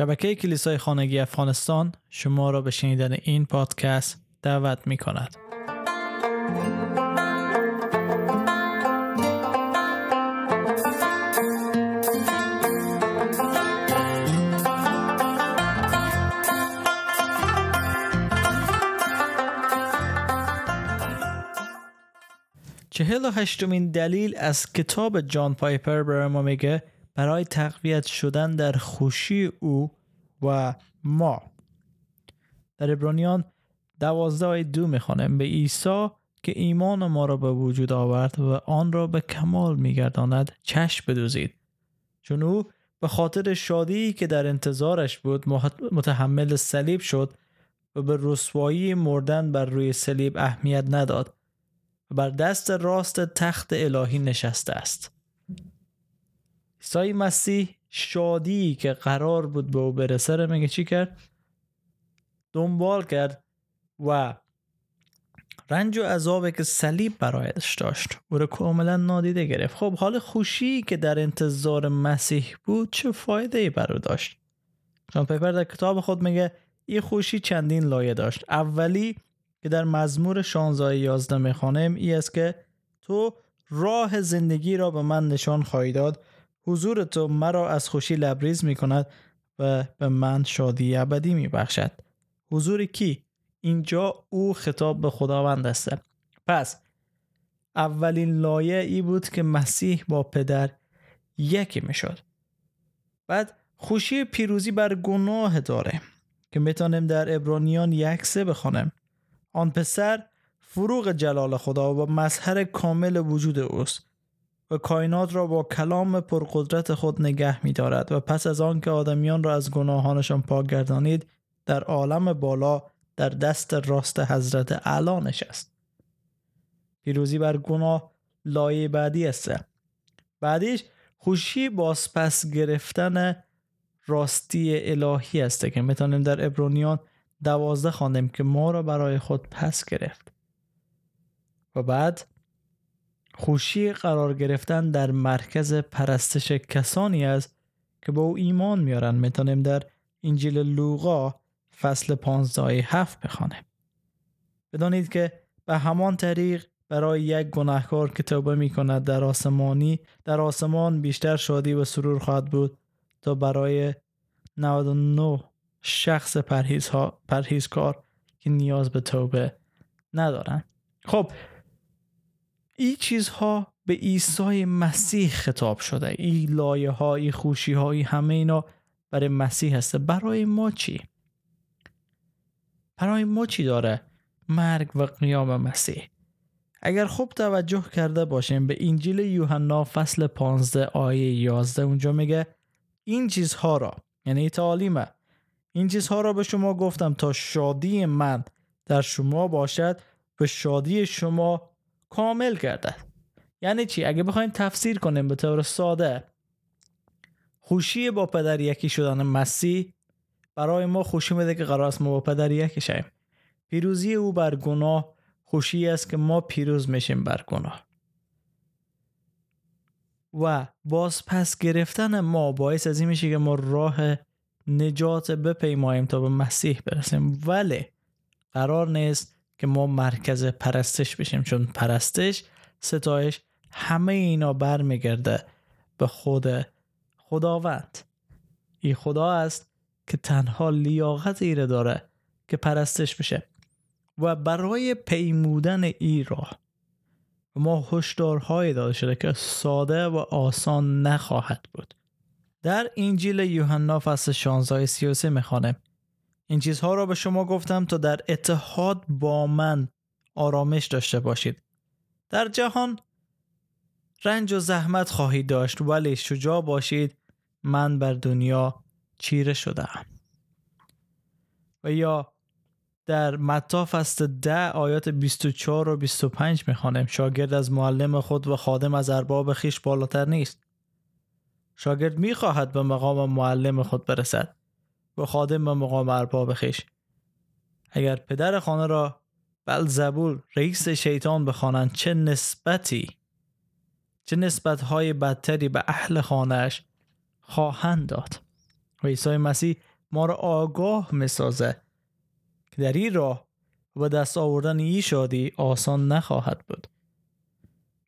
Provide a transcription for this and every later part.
شبکه کلیسای خانگی افغانستان شما را به شنیدن این پادکست دعوت می کند. چهل و هشتمین دلیل از کتاب جان پایپر برای ما میگه برای تقویت شدن در خوشی او و ما. در ابرانیان دوازده دو می‌خوانم به عیسی که ایمان ما را به وجود آورد و آن را به کمال میگرداند چشم بدوزید. چون او به خاطر شادی که در انتظارش بود متحمل صلیب شد و به رسوایی مردن بر روی صلیب اهمیت نداد و بر دست راست تخت الهی نشسته است. عیسی مسیح شادی که قرار بود به او برسه رو میگه چی کرد؟ دنبال کرد و رنج و عذابی که صلیب برایش داشت او رو کاملا نادیده گرفت. خب حال خوشی که در انتظار مسیح بود چه فایده ای برو داشت؟ جان پیپر در کتاب خود میگه این خوشی چندین لایه داشت. اولی که در مزمور 16 11 می‌خوانم ای است که تو راه زندگی را به من نشان خواهی داد. حضور تو مرا از خوشی لبریز می کند و به من شادی ابدی می بخشد. حضور کی؟ اینجا او خطاب به خداوند است. پس اولین لایه ای بود که مسیح با پدر یکی می شد. بعد خوشی پیروزی بر گناه داره که می‌تونیم در ابرانیان یک سه. آن پسر فروغ جلال خدا و مظهر کامل وجود اوست و کائنات را با کلام پرقدرت خود نگه می دارد و پس از آن که آدمیان را از گناهانشان پاک گردانید در عالم بالا در دست راست حضرت اعلی نشست. پیروزی بر گناه لایه بعدی است. بعدیش خوشی بازپس گرفتن راستی الهی است که می‌تونیم در ابرونیان دوازده خواندیم که ما را برای خود پس گرفت. و بعد خوشی قرار گرفتن در مرکز پرستش کسانی است که با او ایمان میارن می‌تونیم در انجیل لوقا فصل 15 هفت بخوانیم. بدانید که به همان طریق برای یک گناهکار که توبه می کند در آسمانی در آسمان بیشتر شادی و سرور خواهد بود تا برای 99 شخص پرهیزکار که نیاز به توبه ندارند. خب این چیزها به عیسی مسیح خطاب شده این لایه ها این خوشی های همه اینا برای مسیح هسته برای ما چی؟ برای ما چی داره؟ مرگ و قیام مسیح اگر خوب توجه کرده باشیم به انجیل یوحنا فصل 15 آیه 11 اونجا میگه این چیزها را یعنی تعالیمه این چیزها را به شما گفتم تا شادی من در شما باشد به شادی شما کامل کرده. یعنی چی؟ اگه بخوایم تفسیر کنیم به طور ساده خوشی با پدر یکی شدن مسیح برای ما خوشی میده که قرار است ما با پدر یکی شیم پیروزی او بر گناه خوشی است که ما پیروز میشیم بر گناه. و باز پس گرفتن ما باعث از این میشه که ما راه نجات بپیماییم تا به مسیح برسیم. ولی قرار نیست که ما مرکز پرستش بشیم چون پرستش ستایش همه اینا برمیگرده به خود خداوند. این خدا است که تنها لیاقت ایره داره که پرستش بشه و برای پیمودن ای راه ما هشدارهایی داده شده که ساده و آسان نخواهد بود. در انجیل یوحنا فصل 16 33 می‌خوانم این چیزها را به شما گفتم تا در اتحاد با من آرامش داشته باشید. در جهان رنج و زحمت خواهید داشت ولی شجاع باشید من بر دنیا چیره شدم و یا در متا فصل ده آیات 24 و 25 می‌خوانیم. شاگرد از معلم خود و خادم از ارباب خیش بالاتر نیست. شاگرد می‌خواهد به مقام معلم خود برسد. و خادم به مقام ارباب خیش اگر پدر خانه را بلزبول رئیس شیطان بخوانند چه نسبتی؟ چه نسبت های بدتری به اهل خانهش خواهند داد؟ و عیسی مسیح ما را آگاه می‌سازه که در این راه و دست آوردن این شادی آسان نخواهد بود.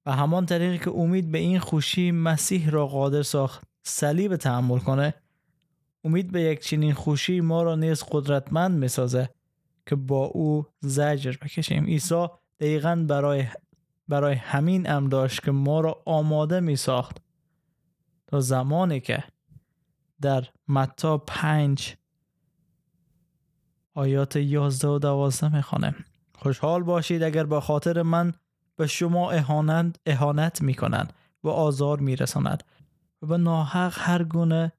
و همان طریقی که امید به این خوشی مسیح را قادر ساخت صلیب تحمل کنه امید به یک چنین خوشی ما را نیز قدرتمند می‌سازه که با او زجر بکشیم. عیسی دقیقا برای برای همین امر داشت که ما را آماده می ساخت تا زمانی که در متا پنج آیات یازده و دوازده می‌خوانم. خوشحال باشید اگر با خاطر من به شما اهانت, اهانت می‌کنند و آزار میرساند و به ناحق هر گونه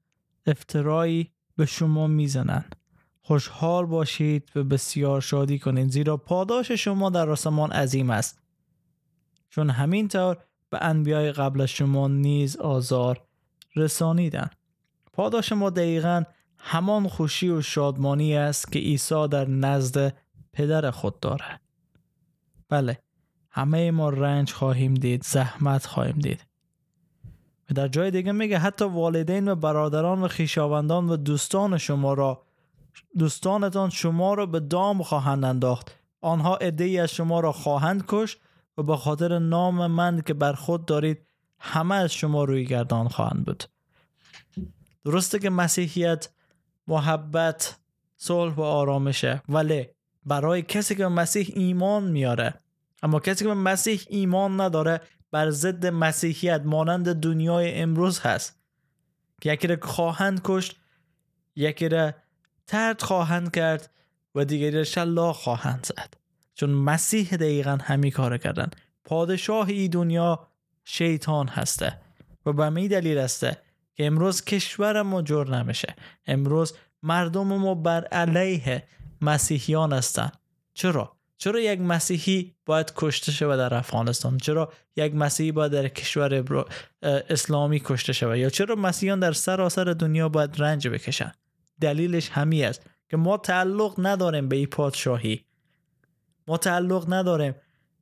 افترایی به شما می‌زنند خوشحال باشید و بسیار شادی کنید زیرا پاداش شما در آسمان عظیم است. چون همین طور به انبیای قبل شما نیز آزار رسانیدن. پاداش ما دقیقا همان خوشی و شادمانی است که عیسی در نزد پدر خود داره. بله همه ما رنج خواهیم دید زحمت خواهیم دید. در جای دیگه میگه حتی والدین و برادران و خیشاوندان و دوستان شما را دوستانتان شما را به دام خواهند انداخت. آنها عده از شما را خواهند کش و به خاطر نام من که بر خود دارید همه از شما روی گردان خواهند بود. درسته که مسیحیت محبت صلح و آرامشه ولی برای کسی که مسیح ایمان میاره اما کسی که به مسیح ایمان نداره بر ضد مسیحیت مانند دنیای امروز هست. که یکی را خواهند کشت یکی را ترد خواهند کرد و دیگری را شلاق خواهند زد. چون مسیح دقیقا همین کار کردن. پادشاه ای دنیا شیطان هسته و به می دلیل هسته که امروز کشور ما جور نمیشه. امروز مردم ما بر علیه مسیحیان هستن. چرا؟ چرا یک مسیحی باید کشته شود در افغانستان؟ چرا یک مسیحی باید در کشور اسلامی کشته شود؟ یا چرا مسیحیان در سراسر دنیا باید رنج بکشن؟ دلیلش همی است که ما تعلق نداریم به این پادشاهی. ما تعلق نداریم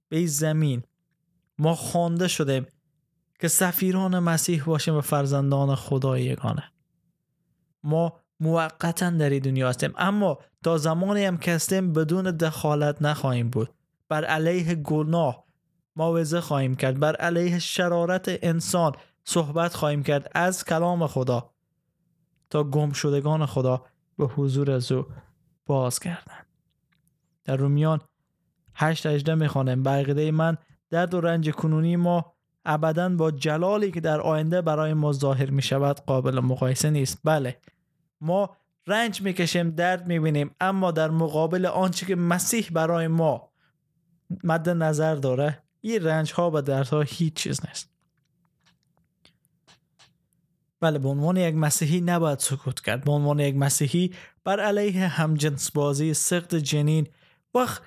به این زمین. ما خوانده شدیم که سفیران مسیح باشیم و فرزندان خدای یگانه ما موقتا در دنیا هستیم. اما تا زمانی هم که هستیم بدون دخالت نخواهیم بود. بر علیه گناه موعظه خواهیم کرد. بر علیه شرارت انسان صحبت خواهیم کرد. از کلام خدا تا گم شدگان خدا به حضور از او باز کردن. در رومیان 8 18 می‌خوانم به من درد و رنج کنونی ما ابدا با جلالی که در آینده برای ما ظاهر می شود قابل مقایسه نیست. بله. ما رنج می‌کشیم درد می‌بینیم اما در مقابل آنچه که مسیح برای ما مد نظر داره این رنج ها و دردها هیچ چیز نیست. بله به عنوان یک مسیحی نباید سکوت کرد. به عنوان یک مسیحی بر علیه همجنس بازی سخت جنین وقت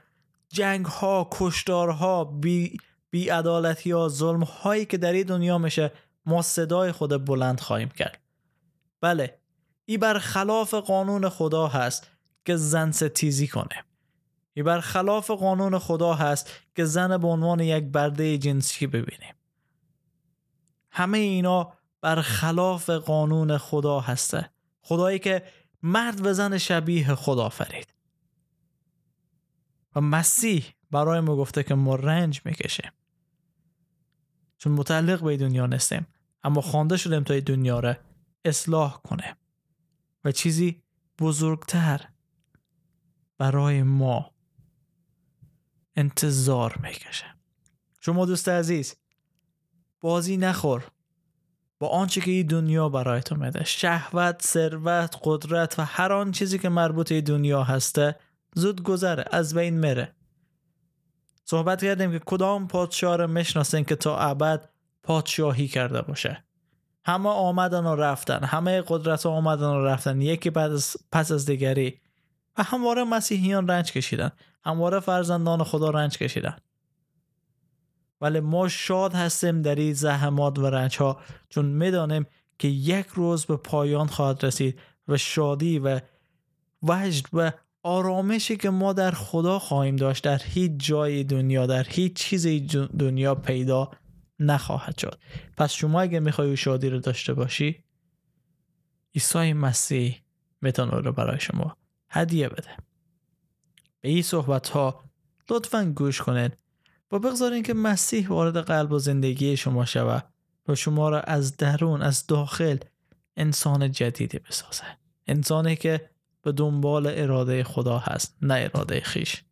جنگ ها کشدارها بی, بی عدالتی ها ظلم هایی که در این دنیا میشه ما صدای خود بلند خواهیم کرد. بله ای بر خلاف قانون خدا هست که زن ستیزی کنه. ای بر خلاف قانون خدا هست که زن به عنوان یک برده جنسی ببینیم همه اینا بر خلاف قانون خدا هسته. خدایی که مرد و زن شبیه خدا فرید و مسیح برای ما گفته که ما رنج می‌کشیم چون متعلق به دنیا نیستیم اما خوانده شدیم تا دنیا را اصلاح کنه. و چیزی بزرگتر برای ما انتظار می‌کشه. شما دوست عزیز بازی نخور. با آنچه که این دنیا برای تو میده. شهوت ثروت قدرت و هر آن چیزی که مربوط این دنیا هسته زود گذره از بین میره. صحبت کردیم که کدام پادشاه رو می‌شناسین که تا ابد پادشاهی کرده باشه. همه آمدن و رفتن همه قدرت آمدن و رفتن یکی بعد از پس از دیگری. و همواره مسیحیان رنج کشیدن همواره فرزندان خدا رنج کشیدن. ولی ما شاد هستیم در این زحمات و رنج ها چون می‌دانیم که یک روز به پایان خواهد رسید و شادی و وجد و آرامشی که ما در خدا خواهیم داشت در هیچ جای دنیا در هیچ چیز دنیا پیدا نخواهد شد. پس شما اگه می‌خوای شادی رو داشته باشی عیسی مسیح می‌تونه رو برای شما هدیه بده. به این صحبت ها لطفا گوش کنید و بگذارین که مسیح وارد قلب و زندگی شما شود و شما را از درون از داخل انسان جدیدی بسازه. انسانی که به دنبال اراده خدا هست نه اراده خیش.